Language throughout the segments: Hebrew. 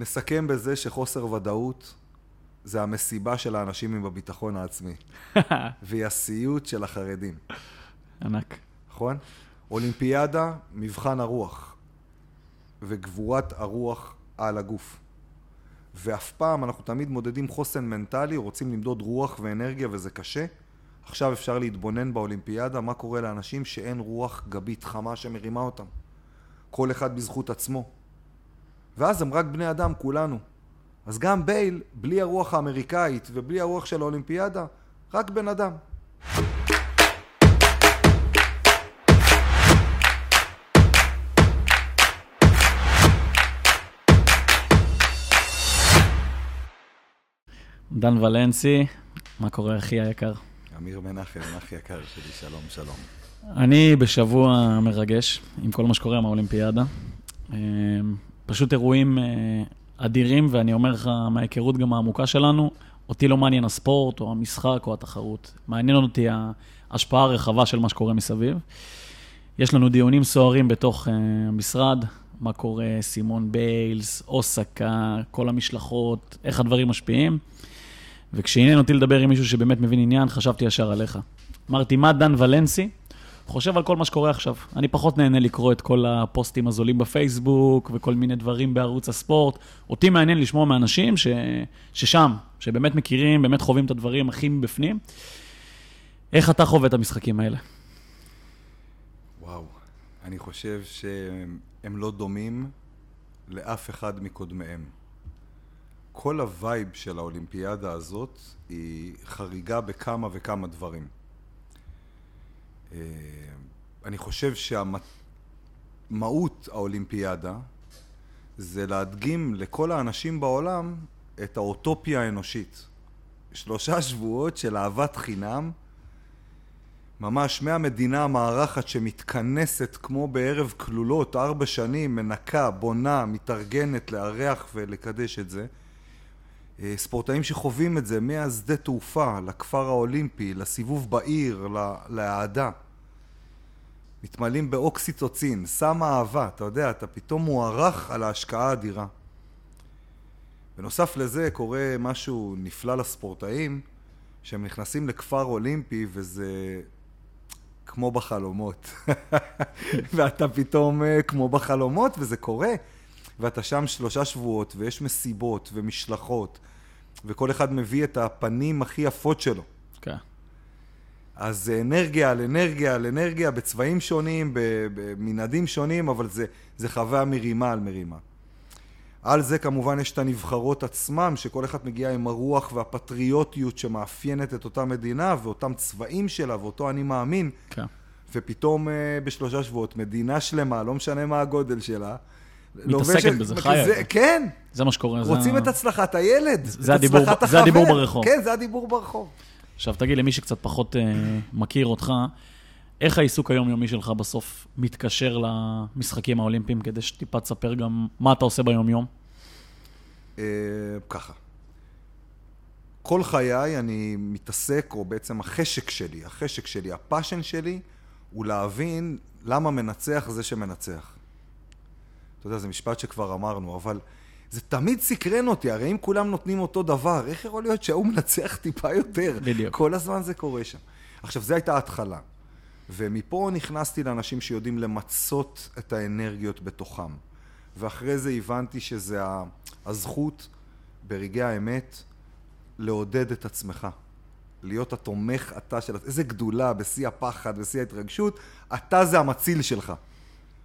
נסכם בזה שחוסר ודאות זה המסיבה של האנשים עם הביטחון העצמי, והיא הסיוט של החרדים, ענק. נכון? אולימפיאדה, מבחן הרוח, וגבורת הרוח על הגוף. ואף פעם, אנחנו תמיד מודדים חוסן מנטלי, רוצים למדוד רוח ואנרגיה וזה קשה. עכשיו אפשר להתבונן באולימפיאדה, מה קורה לאנשים שאין רוח גבית חמה שמרימה אותם. כל אחד בזכות עצמו. ואז הם רק בני אדם, כולנו. אז גם בייל, בלי הרוח האמריקאית ובלי הרוח של האולימפיאדה, רק בן אדם. דן ולנסי, מה קורה אחי היקר? אמיר מנחם, אח יקר שלי, שלום, שלום. אני בשבוע מרגש עם כל מה שקורה עם האולימפיאדה. אה, פשוט אירועים אה, אדירים, ואני אומר לך, מההיכרות גם העמוקה שלנו, אותי לא מעניין הספורט או המשחק או התחרות. מעניין אותי ההשפעה הרחבה של מה שקורה מסביב. יש לנו דיונים סוערים בתוך uh, המשרד, מה קורה, סימון ביילס, אוסקה, כל המשלחות, איך הדברים משפיעים. וכשעניין אותי לדבר עם מישהו שבאמת מבין עניין, חשבתי ישר עליך. אמרתי, מה דן ולנסי חושב על כל מה שקורה עכשיו? אני פחות נהנה לקרוא את כל הפוסטים הזולים בפייסבוק וכל מיני דברים בערוץ הספורט. אותי מעניין לשמוע מאנשים ש... ששם, שבאמת מכירים, באמת חווים את הדברים הכי מבפנים. איך אתה חווה את המשחקים האלה? וואו, אני חושב שהם לא דומים לאף אחד מקודמיהם. כל ה vibe של האולימפיאדה הזאת היא חריגה בכמה וכמה דברים. אה, אני חושב שהמהות האולימפיאדה זה להדגים לכל האנשים בעולם את האוטופיה האנושית. שלושה שבועות של אהבת חינם, ממש מהמדינה המארחת שמתכנסת כמו בערב כלולות, ארבע שנים, מנקה, בונה, מתארגנת לארח ולקדש את זה. אה, ספורטאים שחווים את זה מהשדה תעופה, לכפר האולימפי, לסיבוב בעיר, לאהדה. מתמלאים באוקסיטוצין, סם אהבה, אתה יודע, אתה פתאום מוערך על ההשקעה האדירה. בנוסף לזה קורה משהו נפלא לספורטאים, שהם נכנסים לכפר אולימפי וזה כמו בחלומות. ואתה פתאום אה, כמו בחלומות וזה קורה. ואתה שם שלושה שבועות ויש מסיבות ומשלחות וכל אחד מביא את הפנים הכי יפות שלו. כן. אז זה אנרגיה על אנרגיה על אנרגיה בצבעים שונים, במנעדים שונים, אבל זה, זה חוויה מרימה על מרימה. על זה כמובן יש את הנבחרות עצמם, שכל אחד מגיע עם הרוח והפטריוטיות שמאפיינת את אותה מדינה ואותם צבעים שלה ואותו אני מאמין. כן. ופתאום אה, בשלושה שבועות מדינה שלמה, לא משנה מה הגודל שלה, מתעסקת בזה, חיה. זה, כן. זה מה שקורה. רוצים זה... את הצלחת הילד, זה את הדיבור, הצלחת זה הדיבור ברחוב. כן, זה הדיבור ברחוב. עכשיו, תגיד, למי שקצת פחות uh, מכיר אותך, איך העיסוק היומיומי שלך בסוף מתקשר למשחקים האולימפיים, כדי שטיפה תספר גם מה אתה עושה ביומיום? Uh, ככה. כל חיי אני מתעסק, או בעצם החשק שלי, החשק שלי, הפאשן שלי, הוא להבין למה מנצח זה שמנצח. אתה יודע, זה משפט שכבר אמרנו, אבל זה תמיד סקרן אותי, הרי אם כולם נותנים אותו דבר, איך יכול להיות שההוא מנצח טיפה יותר? בדיוק. כל הזמן זה קורה שם. עכשיו, זו הייתה ההתחלה. ומפה נכנסתי לאנשים שיודעים למצות את האנרגיות בתוכם. ואחרי זה הבנתי שזה הזכות ברגעי האמת לעודד את עצמך. להיות התומך אתה של... איזה גדולה בשיא הפחד, בשיא ההתרגשות, אתה זה המציל שלך.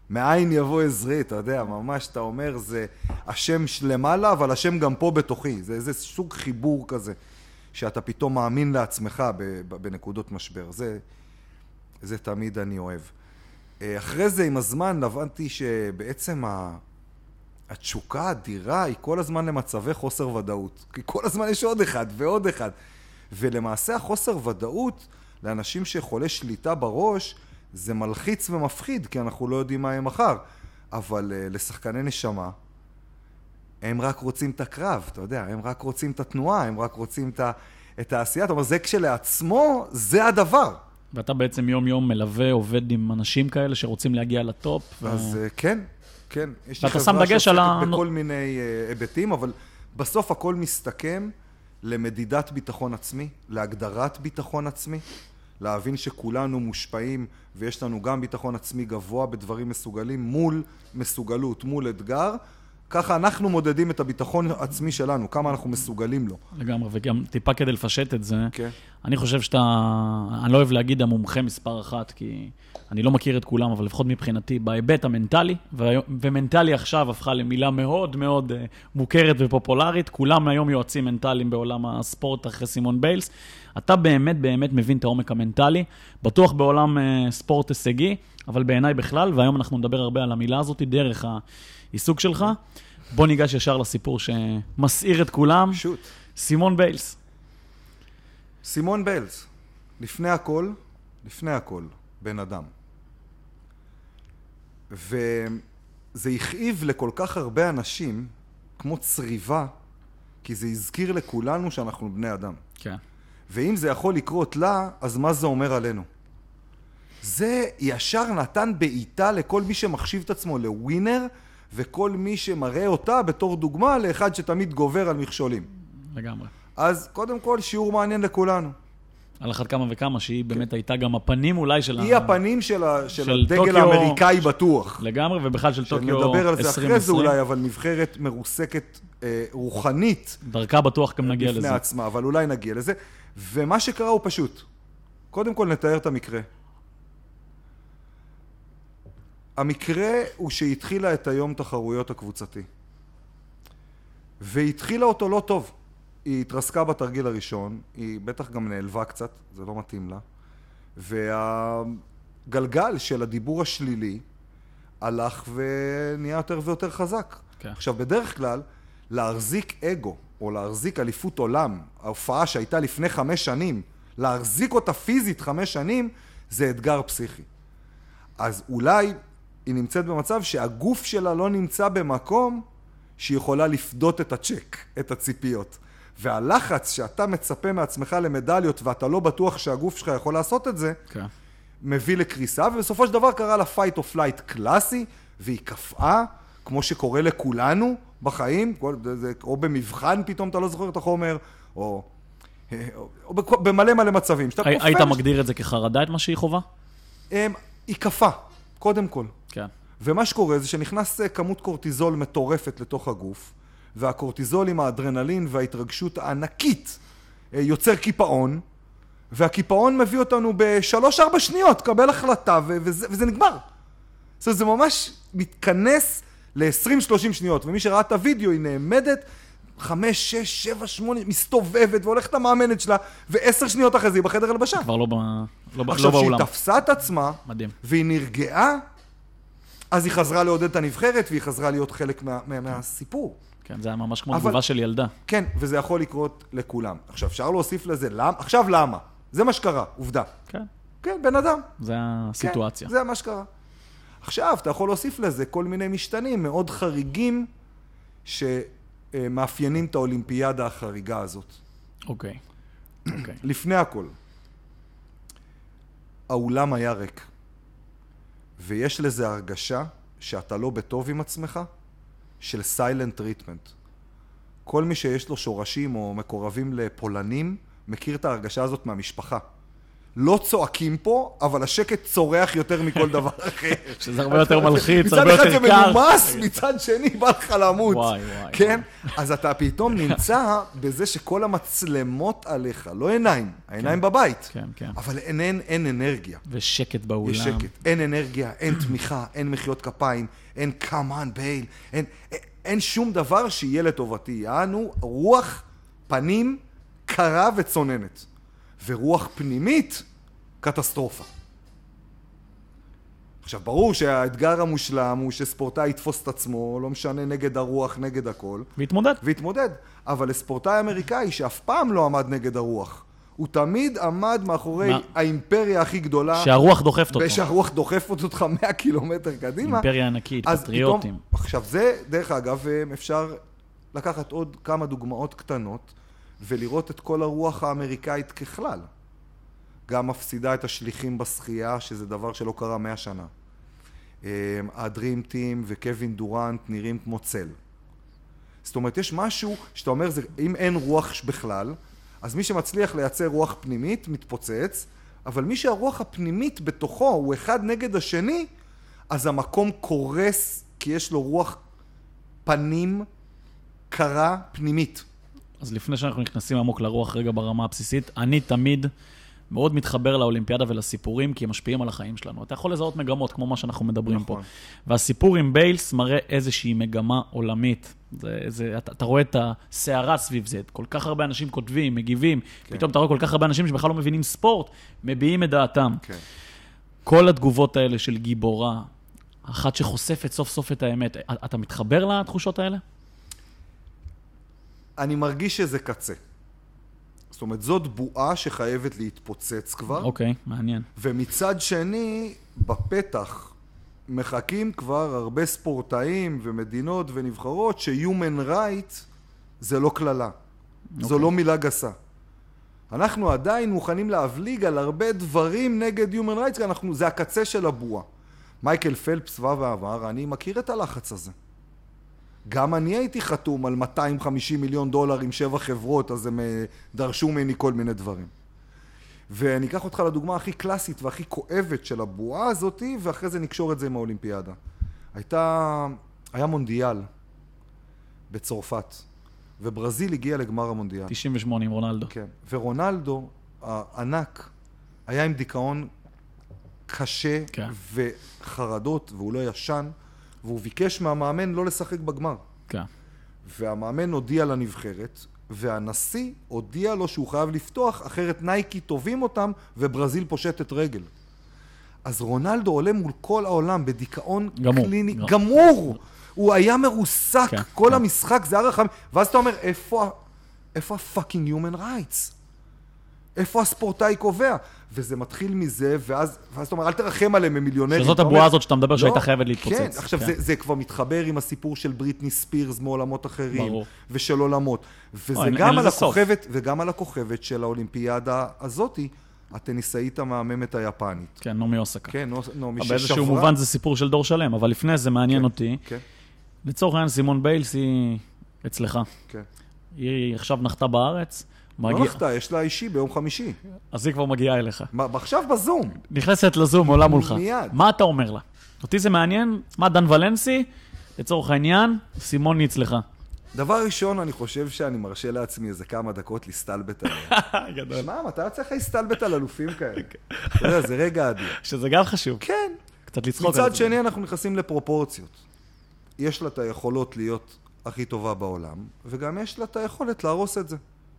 מאין יבוא עזרי, אתה יודע, ממש, אתה אומר, זה השם למעלה, אבל השם גם פה בתוכי. זה איזה סוג חיבור כזה, שאתה פתאום מאמין לעצמך בנקודות משבר. זה, זה תמיד אני אוהב. אה, אחרי זה, עם הזמן, הבנתי שבעצם התשוקה האדירה היא כל הזמן למצבי חוסר ודאות. כי כל הזמן יש עוד אחד ועוד אחד. ולמעשה החוסר ודאות לאנשים שחולי שליטה בראש, זה מלחיץ ומפחיד, כי אנחנו לא יודעים מה יהיה מחר. אבל uh, לשחקני נשמה, הם רק רוצים את הקרב, אתה יודע, הם רק רוצים את התנועה, הם רק רוצים את, ה, את העשייה. זאת אומרת, זה כשלעצמו, זה הדבר. ואתה בעצם יום-יום מלווה, עובד עם אנשים כאלה שרוצים להגיע לטופ. ו... אז uh, כן, כן, יש לי שם חברה דגש על שעוסקת ה- בכל מיני אה, היבטים, אבל בסוף הכל מסתכם למדידת ביטחון עצמי, להגדרת ביטחון עצמי, להבין שכולנו מושפעים ויש לנו גם ביטחון עצמי גבוה בדברים מסוגלים מול מסוגלות, מול אתגר. ככה אנחנו מודדים את הביטחון העצמי שלנו, כמה אנחנו מסוגלים לו. לגמרי, וגם טיפה כדי לפשט את זה, כן. אני חושב שאתה, אני לא אוהב להגיד המומחה מספר אחת, כי אני לא מכיר את כולם, אבל לפחות מבחינתי, בהיבט המנטלי, והיום- ומנטלי עכשיו הפכה למילה מאוד מאוד אה, מוכרת ופופולרית, כולם היום יועצים מנטליים בעולם הספורט אחרי סימון ביילס. אתה באמת באמת מבין את העומק המנטלי, בטוח בעולם אה, ספורט הישגי, אבל בעיניי בכלל, והיום אנחנו נדבר הרבה על המילה הזאת דרך העיסוק שלך. בוא ניגש ישר לסיפור שמסעיר את כולם, שוט. סימון ביילס. סימון ביילס, לפני הכל, לפני הכל, בן אדם. וזה הכאיב לכל כך הרבה אנשים, כמו צריבה, כי זה הזכיר לכולנו שאנחנו בני אדם. כן. ואם זה יכול לקרות לה, אז מה זה אומר עלינו? זה ישר נתן בעיטה לכל מי שמחשיב את עצמו לווינר, וכל מי שמראה אותה בתור דוגמה לאחד שתמיד גובר על מכשולים. לגמרי. אז קודם כל, שיעור מעניין לכולנו. על אחת כמה וכמה, שהיא באמת הייתה גם הפנים אולי של היא הפנים של, ה, של, של הדגל טוקיו- האמריקאי בטוח. לגמרי, ובכלל של טוקיו 2020. שנדבר על זה אחרי זה אולי, אבל נבחרת מרוסקת אה, רוחנית דרכה בטוח גם נגיע בפני לזה. עצמה, אבל אולי נגיע לזה. ומה שקרה הוא פשוט. קודם כל נתאר את המקרה. המקרה הוא שהתחילה את היום תחרויות הקבוצתי. והתחילה אותו לא טוב. היא התרסקה בתרגיל הראשון, היא בטח גם נעלבה קצת, זה לא מתאים לה. והגלגל של הדיבור השלילי הלך ונהיה יותר ויותר חזק. כן. עכשיו, בדרך כלל, להחזיק אגו, או להחזיק אליפות עולם, ההופעה שהייתה לפני חמש שנים, להחזיק אותה פיזית חמש שנים, זה אתגר פסיכי. אז אולי היא נמצאת במצב שהגוף שלה לא נמצא במקום שהיא יכולה לפדות את הצ'ק, את הציפיות. והלחץ שאתה מצפה מעצמך למדליות ואתה לא בטוח שהגוף שלך יכול לעשות את זה, כן. מביא לקריסה, ובסופו של דבר קרה לה fight or flight קלאסי, והיא קפאה, כמו שקורה לכולנו בחיים, כל- זה- זה- או במבחן פתאום אתה לא זוכר את החומר, או, או, או במלא מלא מצבים. שאתה הי- היית מגדיר את זה כחרדה, את מה שהיא חווה? הם, היא קפאה, קודם כל. כן. ומה שקורה זה שנכנס אה, כמות קורטיזול מטורפת לתוך הגוף, והקורטיזול עם האדרנלין וההתרגשות הענקית אה, יוצר קיפאון, והקיפאון מביא אותנו בשלוש-ארבע שניות, קבל החלטה, וזה, וזה נגמר. זאת אומרת, זה ממש מתכנס ל-20-30 שניות, ומי שראה את הוידאו, היא נעמדת, חמש, שש, שבע, שמונה, מסתובבת והולכת למאמנת שלה, ועשר שניות אחרי זה היא בחדר הלבשה. כבר לא ב- לא ב- לא עכשיו, באולם. כשהיא תפסה את עצמה, מדהים. והיא נרגעה, אז היא חזרה לעודד את הנבחרת, והיא חזרה להיות חלק מה, מה, מהסיפור. כן, זה היה ממש כמו אבל- תגובה של ילדה. כן, וזה יכול לקרות לכולם. עכשיו, אפשר להוסיף לזה למה? עכשיו למה? זה מה שקרה, עובדה. כן, כן, בן אדם. זה הסיטואציה. כן, זה מה שקרה. עכשיו, אתה יכול להוסיף לזה כל מיני משתנים מאוד חריגים שמאפיינים את האולימפיאדה החריגה הזאת. אוקיי. אוקיי. לפני הכל, האולם היה ריק, ויש לזה הרגשה שאתה לא בטוב עם עצמך, של silent treatment. כל מי שיש לו שורשים או מקורבים לפולנים, מכיר את ההרגשה הזאת מהמשפחה. לא צועקים פה, אבל השקט צורח יותר מכל דבר אחר. שזה הרבה יותר מלחיץ, מצד הרבה אחד יותר זה קר. מנומס, מצד שני בא לך למות. וואי, וואי, כן? אז אתה פתאום נמצא בזה שכל המצלמות עליך, לא עיניים, העיניים בבית. כן, כן. אבל אין, אין, אין אנרגיה. ושקט באולם. יש שקט. אין אנרגיה, אין תמיכה, אין מחיאות כפיים, אין come on בייל, אין, אין, אין שום דבר שיהיה לטובתי. יענו רוח פנים קרה וצוננת. ורוח פנימית, קטסטרופה. עכשיו, ברור שהאתגר המושלם הוא שספורטאי יתפוס את עצמו, לא משנה נגד הרוח, נגד הכל, והתמודד. ויתמודד. אבל לספורטאי אמריקאי שאף פעם לא עמד נגד הרוח, הוא תמיד עמד מאחורי מה? האימפריה הכי גדולה, שהרוח דוחפת אותו. ושהרוח דוחפת אותך 100 קילומטר קדימה. אימפריה ענקית, פטריוטים. פתאום, עכשיו זה, דרך אגב, אפשר לקחת עוד כמה דוגמאות קטנות ולראות את כל הרוח האמריקאית ככלל. גם מפסידה את השליחים בשחייה, שזה דבר שלא קרה מאה שנה. הדרים טים וקווין דורנט נראים כמו צל. זאת אומרת, יש משהו שאתה אומר, זה, אם אין רוח בכלל, אז מי שמצליח לייצר רוח פנימית מתפוצץ, אבל מי שהרוח הפנימית בתוכו הוא אחד נגד השני, אז המקום קורס כי יש לו רוח פנים קרה פנימית. אז לפני שאנחנו נכנסים עמוק לרוח רגע ברמה הבסיסית, אני תמיד מאוד מתחבר לאולימפיאדה ולסיפורים, כי הם משפיעים על החיים שלנו. אתה יכול לזהות מגמות, כמו מה שאנחנו מדברים נכון. פה. והסיפור עם ביילס מראה איזושהי מגמה עולמית. זה, זה, אתה, אתה רואה את הסערה סביב זה, כל כך הרבה אנשים כותבים, מגיבים, כן. פתאום אתה רואה כל כך הרבה אנשים שבכלל לא מבינים ספורט, מביעים את דעתם. כן. כל התגובות האלה של גיבורה, אחת שחושפת סוף סוף את האמת, אתה מתחבר לתחושות האלה? אני מרגיש שזה קצה. זאת אומרת, זאת בועה שחייבת להתפוצץ כבר. אוקיי, מעניין. ומצד שני, בפתח מחכים כבר הרבה ספורטאים ומדינות ונבחרות ש-Human Right זה לא קללה. זו אוקיי. לא מילה גסה. אנחנו עדיין מוכנים להבליג על הרבה דברים נגד Human Rights, כי אנחנו, זה הקצה של הבועה. מייקל פלפס בא ואמר, אני מכיר את הלחץ הזה. גם אני הייתי חתום על 250 מיליון דולר עם שבע חברות, אז הם אה, דרשו ממני כל מיני דברים. ואני אקח אותך לדוגמה הכי קלאסית והכי כואבת של הבועה הזאתי, ואחרי זה נקשור את זה עם האולימפיאדה. הייתה, היה מונדיאל בצרפת, וברזיל הגיע לגמר המונדיאל. 98 עם רונלדו. כן, ורונלדו הענק היה עם דיכאון קשה כן. וחרדות, והוא לא ישן, והוא ביקש מהמאמן לא לשחק בגמר. כן. והמאמן הודיע לנבחרת, והנשיא הודיע לו שהוא חייב לפתוח, אחרת נייקי תובעים אותם וברזיל פושטת רגל. אז רונלדו עולה מול כל העולם בדיכאון גמור, קליני, גמור. גמור! הוא היה מרוסק, כן, כל כן. המשחק זה היה רחם, ואז אתה אומר, איפה, איפה ה-fucking human rights? איפה הספורטאי קובע? וזה מתחיל מזה, ואז, ואז אתה אומר, אל תרחם עליהם, הם מיליונרים. שזאת הבועה הזאת שאתה מדבר שהייתה לא, חייבת להתפוצץ. כן, עכשיו כן. זה, זה כבר מתחבר עם הסיפור של בריטני ספירס מעולמות אחרים. ברור. ושל עולמות. וזה אין- גם אין על. הכוכבת, וגם על הכוכבת של האולימפיאדה הזאתי, הטניסאית המהממת היפנית. כן, נעמי אוסקה. כן, נעמי באיזשהו ששברה- מובן זה סיפור של דור שלם, אבל לפני זה מעניין כן, אותי. כן, לצורך העניין, סימון ביילס היא אצלך. כן. היא עכשיו נחתה בארץ, לא מגיע... נחתה, יש לה אישי ביום חמישי. אז היא כבר מגיעה אליך. מה, עכשיו בזום. נכנסת לזום, עולה מולך. מיד. מה אתה אומר לה? אותי זה מעניין, מה דן ולנסי, לצורך העניין, סימון אצלך. דבר ראשון, אני חושב שאני מרשה לעצמי איזה כמה דקות להסתלבט עליה. גדול. שמע, מתי יוצא לך להסתלבט על אלופים כאלה? אתה יודע, זה רגע אדיר. שזה גם חשוב. כן. קצת לצחוק על זה. מצד שני, אנחנו נכנסים לפרופורציות. יש לה את היכולות להיות הכי טובה בעולם, וגם יש לה את היכולת להרוס את זה.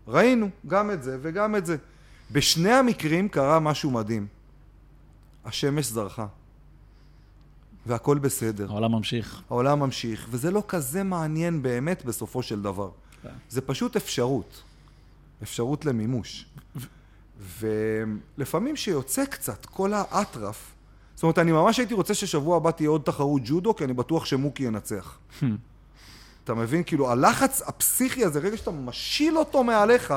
ראינו גם את זה וגם את זה. בשני המקרים קרה משהו מדהים. השמש זרחה. והכל בסדר. העולם ממשיך. העולם ממשיך, וזה לא כזה מעניין באמת בסופו של דבר. כן. זה פשוט אפשרות. אפשרות למימוש. ולפעמים שיוצא קצת כל האטרף, זאת אומרת, אני ממש הייתי רוצה ששבוע הבא תהיה עוד תחרות ג'ודו, כי אני בטוח שמוקי ינצח. אתה מבין? כאילו, הלחץ הפסיכי הזה, רגע שאתה משיל אותו מעליך,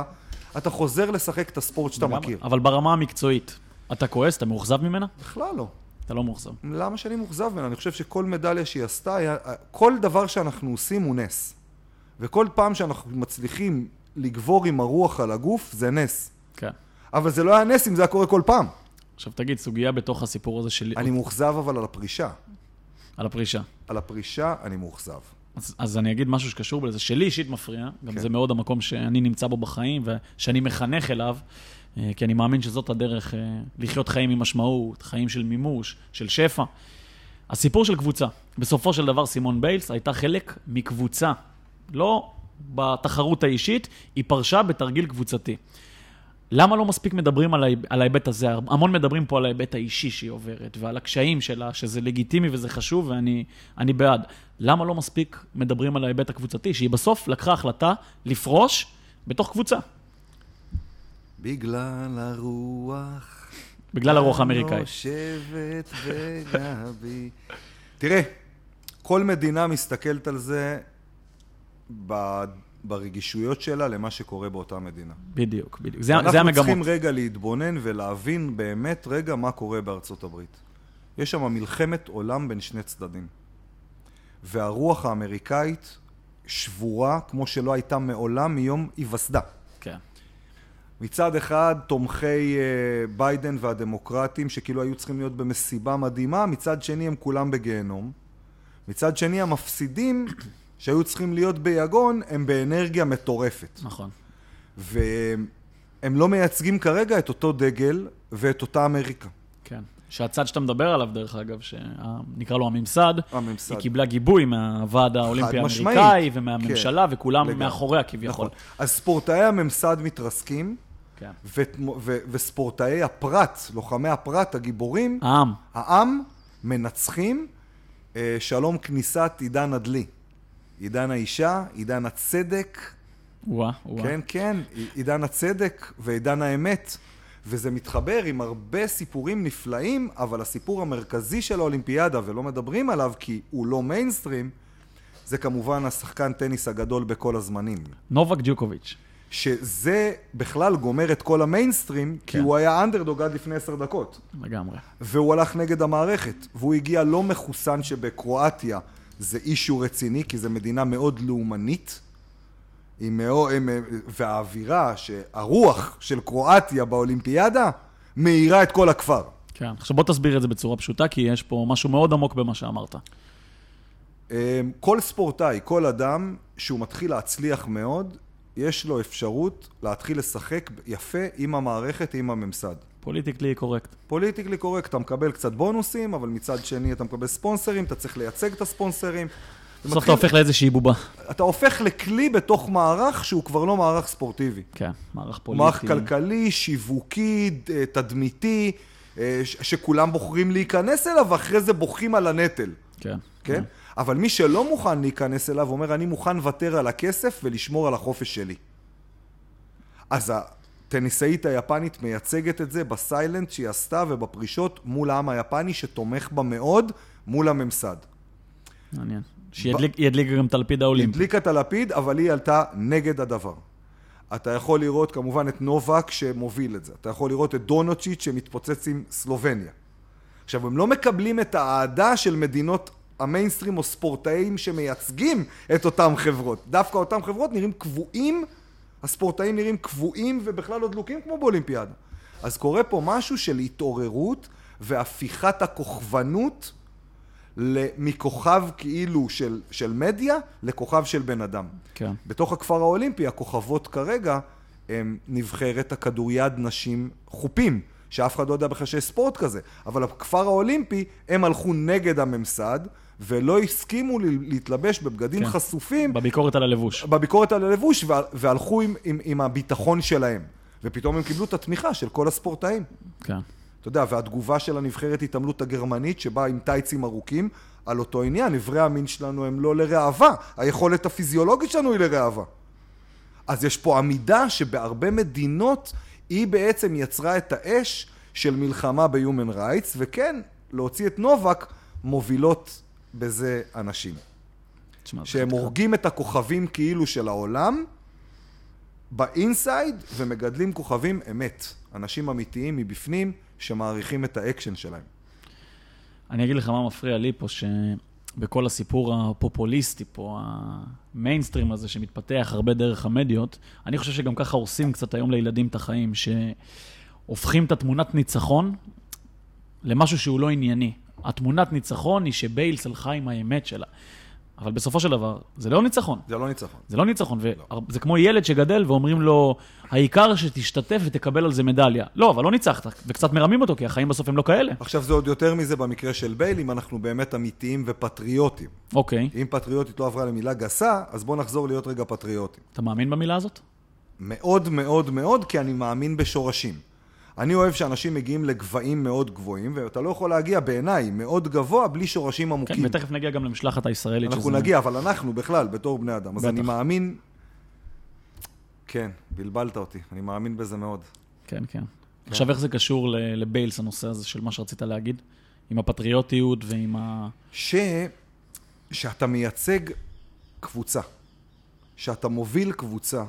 אתה חוזר לשחק את הספורט שאתה. מכיר. אבל ברמה המקצועית, אתה כועס? אתה מאוכזב ממנה? בכלל לא. אתה לא מאוכזב. למה שאני מאוכזב ממנה? אני חושב שכל מדליה שהיא עשתה, היה, כל דבר שאנחנו עושים הוא נס. וכל פעם שאנחנו מצליחים לגבור עם הרוח על הגוף, זה נס. כן. אבל זה לא היה נס אם זה היה קורה כל פעם. עכשיו תגיד, סוגיה בתוך הסיפור הזה של... אני מאוכזב אבל על הפרישה. על הפרישה. על הפרישה אני מאוכזב. אז, אז אני אגיד משהו שקשור בזה, שלי אישית מפריע, גם כן. זה מאוד המקום שאני נמצא בו בחיים, ושאני מחנך אליו, אה, כי אני מאמין שזאת הדרך אה, לחיות חיים עם משמעות, חיים של מימוש, של שפע. הסיפור של קבוצה, בסופו של דבר סימון ביילס הייתה חלק מקבוצה, לא בתחרות האישית, היא פרשה בתרגיל קבוצתי. למה לא מספיק מדברים על, על ההיבט הזה? המון מדברים פה על ההיבט האישי שהיא עוברת, ועל הקשיים שלה, שזה לגיטימי וזה חשוב, ואני אני בעד. למה לא מספיק מדברים על ההיבט הקבוצתי? שהיא בסוף לקחה החלטה לפרוש בתוך קבוצה, בגלל הרוח. בגלל הרוח האמריקאית. נושבת וגבי. תראה, כל מדינה מסתכלת על זה ב- ברגישויות שלה למה שקורה באותה מדינה. בדיוק, בדיוק. זה, זה אנחנו המגמות. צריכים רגע להתבונן ולהבין באמת רגע מה קורה בארצות הברית. יש שם מלחמת עולם בין שני צדדים. והרוח האמריקאית שבורה כמו שלא הייתה מעולם מיום היווסדה. כן. מצד אחד, תומכי אה, ביידן והדמוקרטים, שכאילו היו צריכים להיות במסיבה מדהימה, מצד שני הם כולם בגיהנום. מצד שני, המפסידים, שהיו צריכים להיות ביגון, הם באנרגיה מטורפת. נכון. והם לא מייצגים כרגע את אותו דגל ואת אותה אמריקה. כן. שהצד שאתה מדבר עליו, דרך אגב, שנקרא לו הממסד, הממסד. היא קיבלה גיבוי מהוועד האולימפי. האמריקאי ומהממשלה, וכולם לגמרי. מאחוריה כביכול. נכון. אז ספורטאי הממסד מתרסקים, כן. ו- ו- וספורטאי הפרט, לוחמי הפרט, הגיבורים, העם, העם מנצחים. אה, שלום כניסת עידן הדלי. עידן האישה, עידן הצדק, וואה, וואה. כן, כן, עידן הצדק ועידן האמת. וזה מתחבר עם הרבה סיפורים נפלאים, אבל הסיפור המרכזי של האולימפיאדה, ולא מדברים עליו כי הוא לא מיינסטרים, זה כמובן השחקן טניס הגדול בכל הזמנים. נובק ג'וקוביץ'. שזה בכלל גומר את כל המיינסטרים, כי כן. הוא היה אנדרדוג עד לפני עשר דקות. לגמרי. והוא הלך נגד המערכת, והוא הגיע לא מחוסן שבקרואטיה זה issue רציני, כי זו מדינה מאוד לאומנית, עם מאוד, עם, והאווירה, הרוח של קרואטיה באולימפיאדה, מאירה את כל הכפר. כן. עכשיו בוא תסביר את זה בצורה פשוטה, כי יש פה משהו מאוד עמוק במה שאמרת. אמ, כל ספורטאי, כל אדם שהוא מתחיל להצליח מאוד, יש לו אפשרות להתחיל לשחק יפה עם המערכת, עם הממסד. politically correct. politically correct, אתה מקבל קצת בונוסים, אבל מצד שני אתה מקבל ספונסרים, אתה צריך לייצג את הספונסרים. בסוף מתחיל- אתה הופך לאיזושהי בובה. אתה הופך לכלי בתוך מערך שהוא כבר לא מערך ספורטיבי. כן, מערך פוליטי. מערך כלכלי, שיווקי, אה, תדמיתי, אה, שכולם בוחרים להיכנס אליו, ואחרי זה בוכים על הנטל, כן. כן? אבל מי שלא מוכן להיכנס אליו, אומר, אני מוכן לוותר על הכסף ולשמור על החופש שלי. אז הטניסאית היפנית מייצגת את זה בסיילנט שהיא עשתה ובפרישות מול העם היפני שתומך בה מאוד מול הממסד. מעניין. שהיא הדליקה גם את הלפיד האולימפי. הדליקה את הלפיד, אבל היא עלתה נגד הדבר. אתה יכול לראות כמובן את נובק שמוביל את זה. אתה יכול לראות את דונוצ'יץ' שמתפוצץ עם סלובניה. עכשיו, הם לא מקבלים את האהדה של מדינות המיינסטרים או ספורטאים שמייצגים את אותן חברות. דווקא אותן חברות נראים קבועים, הספורטאים נראים קבועים ובכלל לא דלוקים כמו באולימפיאדה. אז קורה פה משהו של התעוררות והפיכת הכוכבנות מכוכב כאילו של, של מדיה לכוכב של בן אדם. כן. בתוך הכפר האולימפי, הכוכבות כרגע הם נבחרת הכדוריד נשים חופים, שאף אחד לא יודע בכלל שיש ספורט כזה. אבל הכפר האולימפי, הם הלכו נגד הממסד, ולא הסכימו להתלבש בבגדים כן. חשופים בביקורת על הלבוש. בביקורת על הלבוש, וה- והלכו עם, עם, עם הביטחון שלהם. ופתאום הם קיבלו את התמיכה של כל הספורטאים. כן. אתה יודע, והתגובה של הנבחרת התעמלות הגרמנית, שבאה עם טייצים ארוכים, על אותו עניין, איברי המין שלנו הם לא לראווה, היכולת הפיזיולוגית שלנו היא לראווה. אז יש פה עמידה שבהרבה מדינות היא בעצם יצרה את האש של מלחמה ב-Human Rights, וכן, להוציא את נובק מובילות בזה אנשים. תשמע, שהם. הורגים את הכוכבים כאילו של העולם ב inside ומגדלים כוכבים אמת. אנשים אמיתיים מבפנים שמעריכים את האקשן שלהם. אני אגיד לך מה מפריע לי פה, שבכל הסיפור הפופוליסטי פה, המיינסטרים הזה שמתפתח הרבה דרך המדיות, אני חושב שגם ככה הורסים קצת היום לילדים את החיים, שהופכים את התמונת ניצחון למשהו שהוא לא ענייני. התמונת ניצחון היא שביילס הלכה עם האמת שלה. אבל בסופו של דבר, זה לא ניצחון. זה לא ניצחון. זה לא ניצחון, וזה כמו ילד שגדל ואומרים לו, העיקר שתשתתף ותקבל על זה מדליה. לא, אבל לא ניצחת, וקצת מרמים אותו, כי החיים בסוף הם לא כאלה. עכשיו זה עוד יותר מזה במקרה של בייל, אם אנחנו באמת אמיתיים ופטריוטים. אוקיי, אם פטריוטית לא עברה למילה גסה, אז בואו נחזור להיות רגע פטריוטים. אתה מאמין במילה הזאת? מאוד מאוד מאוד, כי אני מאמין בשורשים. אני אוהב שאנשים מגיעים לגבהים מאוד גבוהים, ואתה לא יכול להגיע בעיניי מאוד גבוה בלי שורשים עמוקים. כן, ותכף נגיע גם למשלחת הישראלית. אנחנו שזה- נגיע, אבל אנחנו בכלל, בתור בני אדם. אז בטח. אני מאמין... כן, בלבלת אותי, אני מאמין בזה מאוד. כן, כן. עכשיו, איך זה קשור לביילס, הנושא הזה של מה שרצית להגיד? עם הפטריוטיות ועם ה... ש... שאתה מייצג קבוצה, שאתה מוביל קבוצה,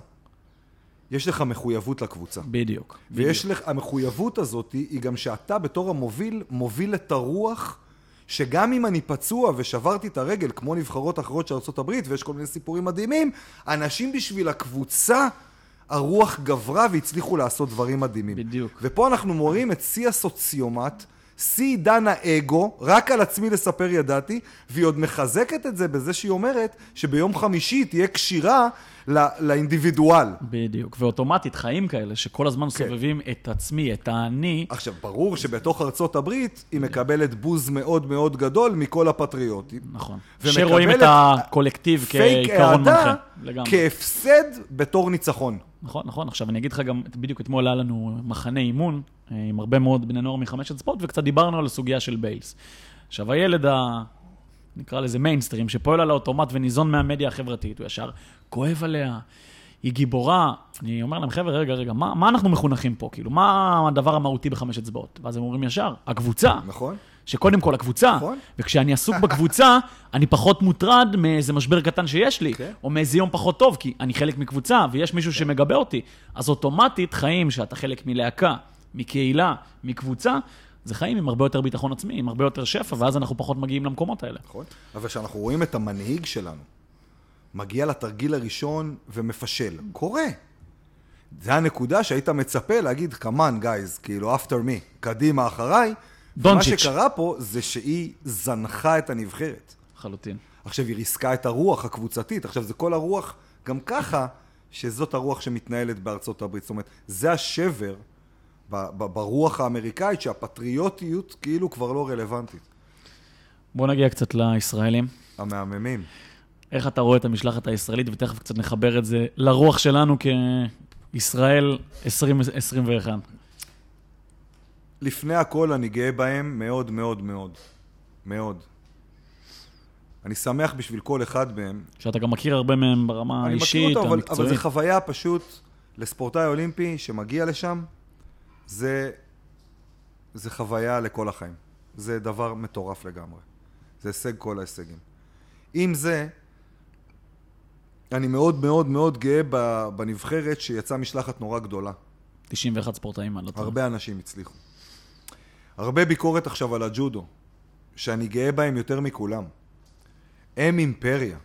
יש לך מחויבות לקבוצה. בדיוק. ויש בדיוק. לך, המחויבות הזאת היא גם שאתה בתור המוביל, מוביל את הרוח, שגם אם אני פצוע ושברתי את הרגל, כמו נבחרות אחרות של ארה"ב, ויש כל מיני סיפורים מדהימים, אנשים בשביל הקבוצה, הרוח גברה והצליחו לעשות דברים מדהימים. בדיוק. ופה אנחנו רואים את שיא הסוציומט, שיא עידן האגו, רק על עצמי לספר ידעתי, והיא עוד מחזקת את זה בזה שהיא אומרת שביום חמישי תהיה כשירה לא, לאינדיבידואל. בדיוק. ואוטומטית, חיים כאלה, שכל הזמן כן. סובבים את עצמי, את האני, עכשיו, ברור שבתוך ארצות הברית היא מקבלת בוז מאוד מאוד גדול מכל הפטריוטים. נכון. שרואים את הקולקטיב כעיקרון מנחה. לגמרי. כהפסד בתור ניצחון. נכון, נכון. עכשיו, אני אגיד לך גם, בדיוק אתמול היה לנו מחנה אימון אה, עם הרבה מאוד בני נוער מחמשת ספורט, וקצת דיברנו על הסוגיה של ביילס. עכשיו, הילד ה... נקרא לזה מיינסטרים, שפועל על האוטומט וניזון מהמדיה החברתית, הוא ישר כואב עליה, היא גיבורה. אני אומר להם, חבר'ה, רגע, רגע, מה, מה אנחנו מחונכים פה? כאילו, מה הדבר המהותי בחמש אצבעות? ואז הם אומרים ישר, הקבוצה. נכון? שקודם כל הקבוצה, נכון. וכשאני עסוק בקבוצה, אני פחות מוטרד מאיזה משבר קטן שיש לי, כן. או מאיזה יום פחות טוב, כי אני חלק מקבוצה, ויש מישהו שמגבה אותי. אז אוטומטית, חיים שאתה חלק מלהקה, מקהילה, מקבוצה, זה חיים עם הרבה יותר ביטחון עצמי, עם הרבה יותר שפע, ואז אנחנו פחות מגיעים למקומות האלה. נכון. אבל כשאנחנו רואים את המנהיג שלנו, מגיע לתרגיל הראשון ומפשל, קורה. זה הנקודה שהיית מצפה להגיד, כמובן, גייז, כאילו, after me, קדימה אחריי. מה. שקרה פה זה שהיא זנחה את הנבחרת. לחלוטין. עכשיו היא ריסקה את הרוח הקבוצתית, עכשיו זה כל הרוח, גם ככה, שזאת הרוח שמתנהלת בארצות הברית. זאת אומרת, זה השבר ברוח האמריקאית, שהפטריוטיות כאילו כבר לא רלוונטית. בוא נגיע קצת לישראלים. המהממים. איך אתה רואה את המשלחת הישראלית, ותכף קצת נחבר את זה לרוח שלנו כישראל 2021. לפני הכל אני גאה בהם מאוד מאוד מאוד. מאוד. אני שמח בשביל כל אחד מהם. שאתה גם מכיר הרבה מהם ברמה אני מכיר האישית, אותו, אבל, אבל המקצועית. זה חוויה פשוט לספורטאי אולימפי שמגיע לשם, זה, זה חוויה לכל החיים. זה דבר מטורף לגמרי. זה הישג כל ההישגים. עם זה, אני מאוד מאוד מאוד גאה בנבחרת שיצאה משלחת נורא גדולה. 91 ספורטאים, אני לא טועה. הרבה אנשים הצליחו. הרבה ביקורת עכשיו על הג'ודו, שאני גאה בהם יותר מכולם. הם אימפריה.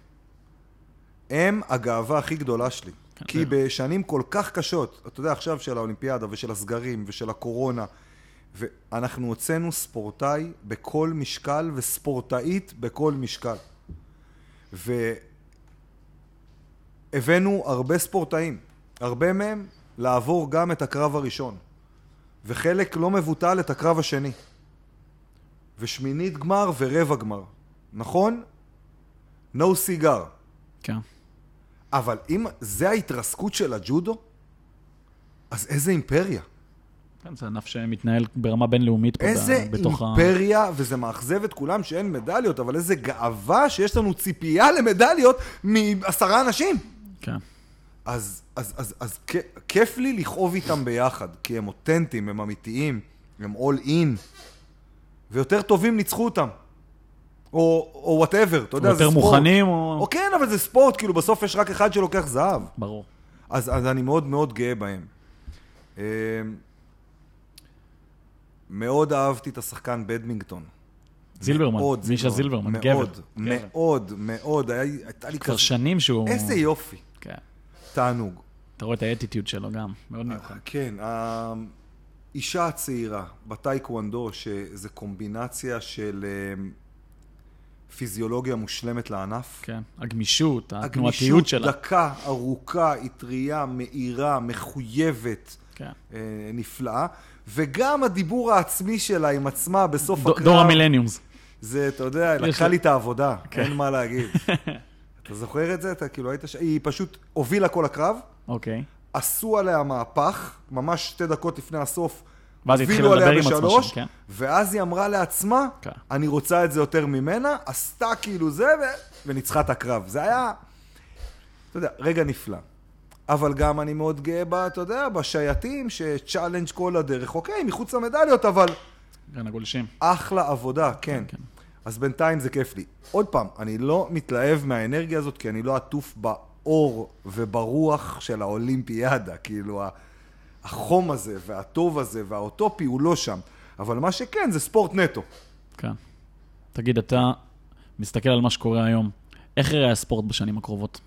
הם הגאווה הכי גדולה שלי. כן, כי זה- בשנים כל כך קשות, אתה יודע, עכשיו של האולימפיאדה ושל הסגרים ושל הקורונה, ואנחנו הוצאנו ספורטאי בכל משקל וספורטאית בכל משקל. והבאנו הרבה ספורטאים, הרבה מהם לעבור גם את הקרב הראשון, וחלק לא מבוטל את הקרב השני. ושמינית גמר ורבע גמר. נכון? No cigar. כן. אבל אם זה ההתרסקות של הג'ודו, אז איזה אימפריה. כן, זה ענף שמתנהל ברמה בינלאומית פה איזה בתוך ה... אימפריה, וזה מאכזב את כולם שאין מדליות, אבל איזה גאווה שיש לנו ציפייה למדליות מעשרה אנשים. כן. אז, אז, אז, אז כ- כיף לי לכאוב איתם ביחד, כי הם אותנטיים, הם אמיתיים, הם all in, ויותר טובים ניצחו אותם. או whatever, אתה יודע, זה יותר ספורט. מוכנים, או... או כן, אבל זה ספורט, כאילו בסוף יש רק אחד שלוקח זהב. ברור. אז, אז אני מאוד מאוד גאה בהם. אמ, מאוד אהבתי את השחקן בדמינטון. זילברמן, מאוד, מישה זילברמן, גבר. מאוד. מאוד, מאוד, היה- הייתה לי כבר כזה... שנים שהוא... איזה יופי. תענוג. אתה רואה את האטיטיוד שלו גם, מאוד מיוחד. כן, האישה הצעירה בטייקוונדו, שזה קומבינציה של אמ, פיזיולוגיה מושלמת לענף. כן. הגמישות, התנועתיות הגמישות, שלה. דקה, ארוכה, היא טריה, מהירה, מחויבת, כן. אה, נפלאה. וגם הדיבור העצמי שלה עם עצמה בסוף דו- הקרב. דור המילניומס. זה, אתה יודע, לקחה לי את העבודה, כן. אין מה להגיד. אתה זוכר את זה? אתה כאילו היית ש... היא פשוט הובילה כל הקרב, אוקיי. עשו עליה מהפך, ממש שתי דקות לפני הסוף. ואז היא התחילה לדבר עם עצמה שם, כן. ואז היא אמרה לעצמה, כן. אני רוצה את זה יותר ממנה, עשתה כאילו זה, ו... וניצחה את הקרב. זה היה, אתה יודע, רגע נפלא. אבל גם אני מאוד גאה בה, אתה יודע, בשייטים שצ'אלנג' כל הדרך. אוקיי, מחוץ למדליות, אבל כן, הגולשים. אחלה עבודה, כן. כן. אז בינתיים זה כיף לי. עוד פעם, אני לא מתלהב מהאנרגיה הזאת, כי אני לא עטוף באור וברוח של האולימפיאדה. כאילו, החום הזה והטוב הזה והאוטופי הוא לא שם. אבל מה שכן, זה ספורט נטו. כן. תגיד, אתה מסתכל על מה שקורה היום, איך יראה הספורט בשנים הקרובות?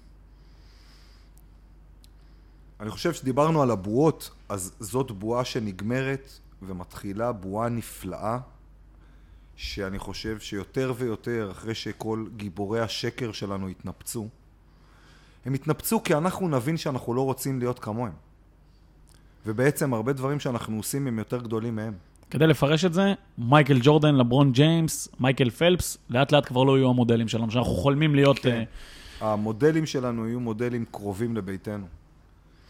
אני חושב שדיברנו על הבועות, אז זאת בועה שנגמרת ומתחילה בועה נפלאה, שאני חושב שיותר ויותר, אחרי שכל גיבורי השקר שלנו יתנפצו, הם יתנפצו כי אנחנו נבין שאנחנו לא רוצים להיות כמוהם. ובעצם הרבה דברים שאנחנו עושים הם יותר גדולים מהם. כדי לפרש את זה, מייקל ג'ורדן, לברון ג'יימס, מייקל פלפס, לאט לאט כבר לא יהיו המודלים שלנו, שאנחנו חולמים להיות... כן. Uh... המודלים שלנו יהיו מודלים קרובים לביתנו.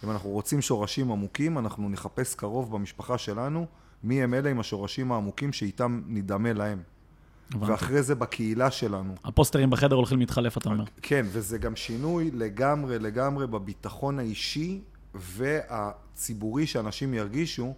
אם אנחנו רוצים שורשים עמוקים, אנחנו נחפש קרוב במשפחה שלנו מי הם אלה עם השורשים העמוקים שאיתם נדמה להם. הבנתי. ואחרי זה בקהילה שלנו. הפוסטרים בחדר הולכים להתחלף, אתה אומר. כן, וזה גם שינוי לגמרי לגמרי בביטחון האישי והציבורי שאנשים ירגישו,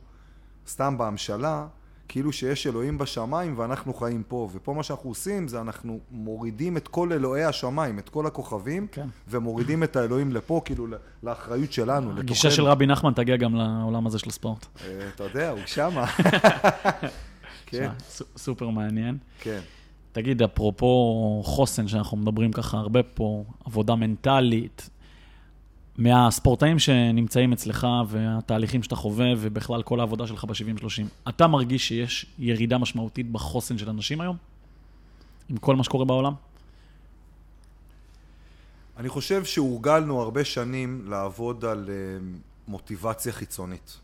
סתם בהמשלה, כאילו שיש אלוהים בשמיים ואנחנו חיים פה. ופה מה שאנחנו עושים זה אנחנו מורידים את כל אלוהי השמיים, את כל הכוכבים, כן. ומורידים את האלוהים לפה, כאילו לאחריות שלנו. הגישה של רבי נחמן תגיע גם לעולם הזה של הספורט. אה, אתה יודע, הוא שמה. כן. סופר מעניין. כן. תגיד, אפרופו חוסן, שאנחנו מדברים ככה הרבה פה, עבודה מנטלית, מהספורטאים שנמצאים אצלך והתהליכים שאתה חווה ובכלל כל העבודה שלך ב-70-30, אתה מרגיש שיש ירידה משמעותית בחוסן של אנשים היום? עם כל מה שקורה בעולם? אני חושב שהורגלנו הרבה שנים לעבוד על uh, מוטיבציה חיצונית.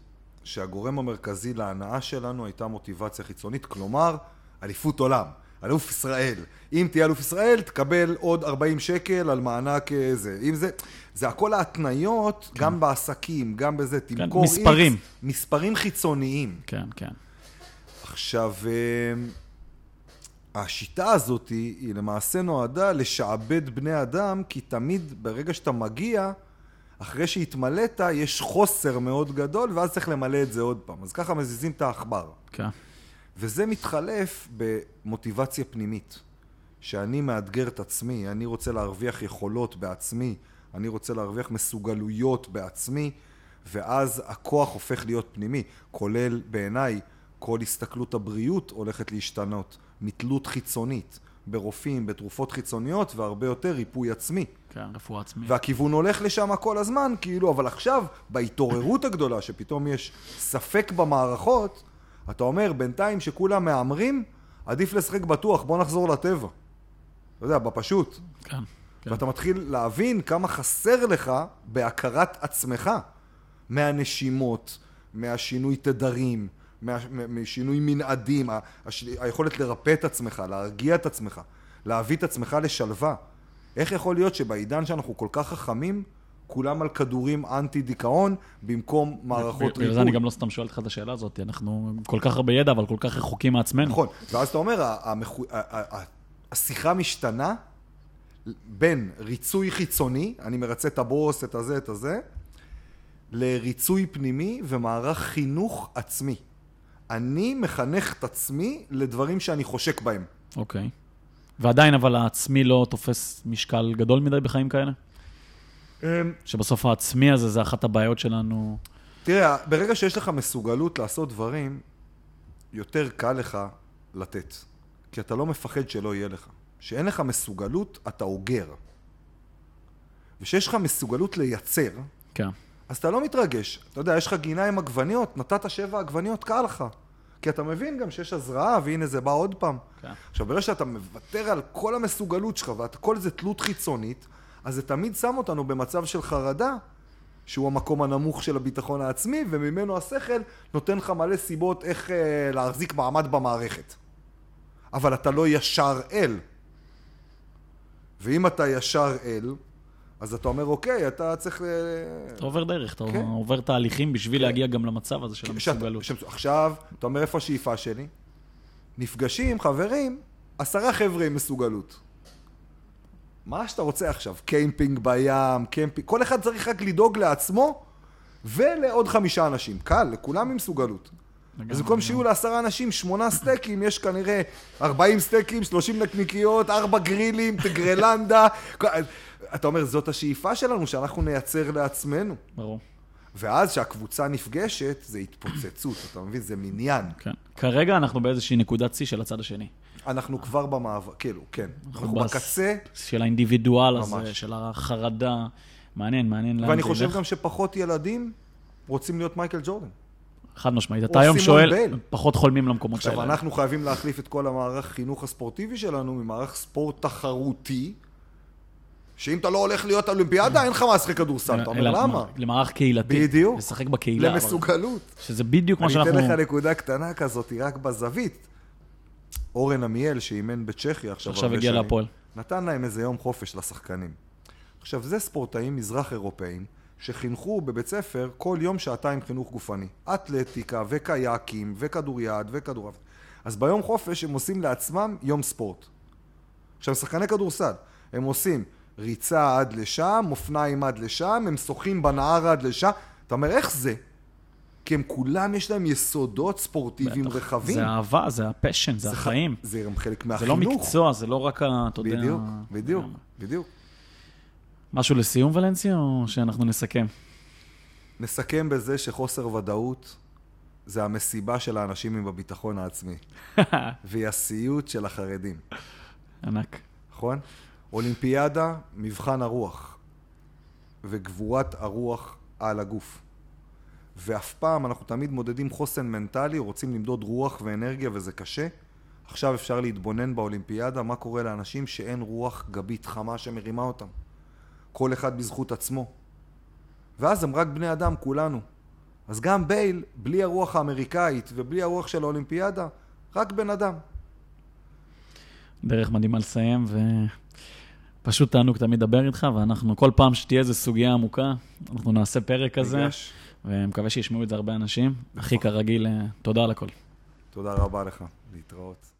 שהגורם המרכזי להנאה שלנו הייתה מוטיבציה חיצונית, כלומר, אליפות עולם. אלוף ישראל. אם תהיה אלוף ישראל, תקבל עוד 40 שקל על מענק אה, זה. אם זה... זה הכל ההתניות, כן. גם בעסקים, גם בזה, כן, תמכור כן, מספרים. X, מספרים חיצוניים. כן, כן. עכשיו, אה, השיטה הזאת היא למעשה נועדה לשעבד בני אדם, כי תמיד ברגע שאתה מגיע, אחרי שהתמלאת, יש חוסר מאוד גדול, ואז צריך למלא את זה עוד פעם. אז ככה מזיזים את העכבר. כן. וזה מתחלף במוטיבציה פנימית. שאני מאתגר את עצמי, אני רוצה להרוויח יכולות בעצמי, אני רוצה להרוויח מסוגלויות בעצמי, ואז הכוח הופך להיות פנימי, כולל בעיניי כל הסתכלות הבריאות הולכת להשתנות, מתלות חיצונית, ברופאים, בתרופות חיצוניות, והרבה יותר ריפוי עצמי. כן, רפואה עצמית. והכיוון הולך לשם כל הזמן, כאילו, אבל עכשיו, בהתעוררות הגדולה, שפתאום יש ספק במערכות, אתה אומר, בינתיים שכולם מהמרים, עדיף לשחק בטוח, בוא נחזור לטבע. אתה יודע, בפשוט. כן. כן. ואתה מתחיל להבין כמה חסר לך בהכרת עצמך. מהנשימות, מהשינוי תדרים, מה, משינוי מנעדים, הש, היכולת לרפא את עצמך, להרגיע את עצמך, להביא את עצמך לשלווה. איך יכול להיות שבעידן שאנחנו כל כך חכמים, כולם על כדורים אנטי דיכאון במקום מערכות ריפוי. בגלל זה אני גם לא סתם שואל אותך את השאלה הזאת, אנחנו כל כך הרבה ידע, אבל כל כך רחוקים מעצמנו. נכון, ואז אתה אומר. השיחה משתנה בין ריצוי חיצוני, אני מרצה את הבוס, את הזה, את הזה, לריצוי פנימי ומערך חינוך עצמי. אני מחנך את עצמי לדברים שאני חושק בהם. אוקיי. ועדיין אבל העצמי לא תופס משקל גדול מדי בחיים כאלה? אמ, שבסוף העצמי הזה זה אחת הבעיות שלנו. תראה, ברגע שיש לך מסוגלות לעשות דברים, יותר קל לך לתת. כי אתה לא מפחד שלא יהיה לך. כשאין לך מסוגלות, אתה אוגר. וכשיש לך מסוגלות לייצר, כן. אז אתה לא מתרגש. אתה יודע, יש לך גינה עם עגבניות, נתת שבע עגבניות, קל לך. כי אתה מבין גם שיש הזרעה, והנה זה בא עוד פעם. כן. עכשיו, ברגע שאתה מוותר על כל המסוגלות שלך, וכל זה תלות חיצונית, אז זה תמיד שם אותנו במצב של חרדה, שהוא המקום הנמוך של הביטחון העצמי, וממנו השכל נותן לך מלא סיבות איך אה, להחזיק מעמד במערכת. אבל אתה לא ישר אל. ואם אתה ישר אל, אז אתה אומר, אוקיי, אתה צריך... אתה עובר דרך, אתה כן. עובר תהליכים בשביל כן. להגיע גם למצב הזה של המסוגלות. עכשיו, אתה אומר, איפה השאיפה שלי? נפגשים, חברים, עשרה חבר'ה עם מסוגלות. מה שאתה רוצה עכשיו, קמפינג בים, קמפינג, כל אחד צריך רק לדאוג לעצמו ולעוד חמישה אנשים. קל, לכולם עם מסוגלות. אז במקום שיהיו לעשרה אנשים שמונה סטייקים, יש כנראה ארבעים סטייקים, שלושים נקניקיות, ארבע גרילים, תגרלנדה. אתה אומר, זאת השאיפה שלנו, שאנחנו נייצר לעצמנו. ברור. ואז כשהקבוצה נפגשת, זה התפוצצות, אתה מבין? זה מניין. כן. כרגע אנחנו באיזושהי נקודת שיא של הצד השני. אנחנו כבר במעבר, כאילו, כן. אנחנו בקצה, של האינדיבידואל הזה. של החרדה. מעניין, מעניין ואני חושב. גם שפחות ילדים רוצים להיות מייקל ג'ורדן. חד משמעית. אתה היום שואל, בייל. פחות חולמים למקומות עכשיו, האלה. אנחנו חייבים להחליף את כל המערך חינוך הספורטיבי שלנו ממערך ספורט תחרותי, שאם אתה לא הולך להיות אולימפיאדה, אין לך מה לשחק כדורסל. אתה אומר, למה? למערך קהילתי. בדיוק. לשחק בקהילה. למסוגלות. שזה בדיוק מה אני שאנחנו... אתן לך נקודה קטנה כזאת, רק בזווית. אורן עמיאל, שאימן בצ'כיה עכשיו עכשיו הרבה הגיע שנים, להפועל. נתן להם איזה יום חופש לשחקנים. עכשיו, זה ספורטאים מזרח אירופאים שחינכו בבית ספר כל יום שעתיים חינוך גופני. אתלטיקה וקייקים וכדוריד וכדורעף. אז ביום חופש הם עושים לעצמם יום ספורט. עכשיו, שחקני כדורסל, הם עושים ריצה עד לשם, אופניים עד לשם, הם שוחים בנהר עד לשם. אתה אומר, איך זה? כי הם כולם, יש להם יסודות ספורטיביים בטח. רחבים. זה אהבה, זה הפשן, זה ח- החיים. זה גם חלק זה מהחינוך. לא מקצוע, זה לא רק ה... אתה יודע... בדיוק, בדיוק, בדיוק. משהו לסיום, ולנסיה, או שאנחנו נסכם? נסכם בזה שחוסר ודאות זה המסיבה של האנשים עם הביטחון העצמי, והיא הסיוט של החרדים, ענק. נכון? אולימפיאדה, מבחן הרוח, וגבורת הרוח על הגוף. ואף פעם אנחנו תמיד מודדים חוסן מנטלי, רוצים למדוד רוח ואנרגיה וזה קשה. עכשיו אפשר להתבונן באולימפיאדה, מה קורה לאנשים שאין רוח גבית חמה שמרימה אותם. כל אחד בזכות עצמו. ואז הם רק בני אדם, כולנו. אז גם בייל, בלי הרוח האמריקאית ובלי הרוח של האולימפיאדה, רק בן אדם. דרך מדהימה לסיים, ופשוט תענוג תמיד לדבר איתך, ואנחנו, כל פעם שתהיה איזו סוגיה עמוקה, אנחנו נעשה פרק כזה, ניגש. ומקווה שישמעו את זה הרבה אנשים. הכי כרגיל, אה, תודה על הכל. תודה רבה לך. להתראות.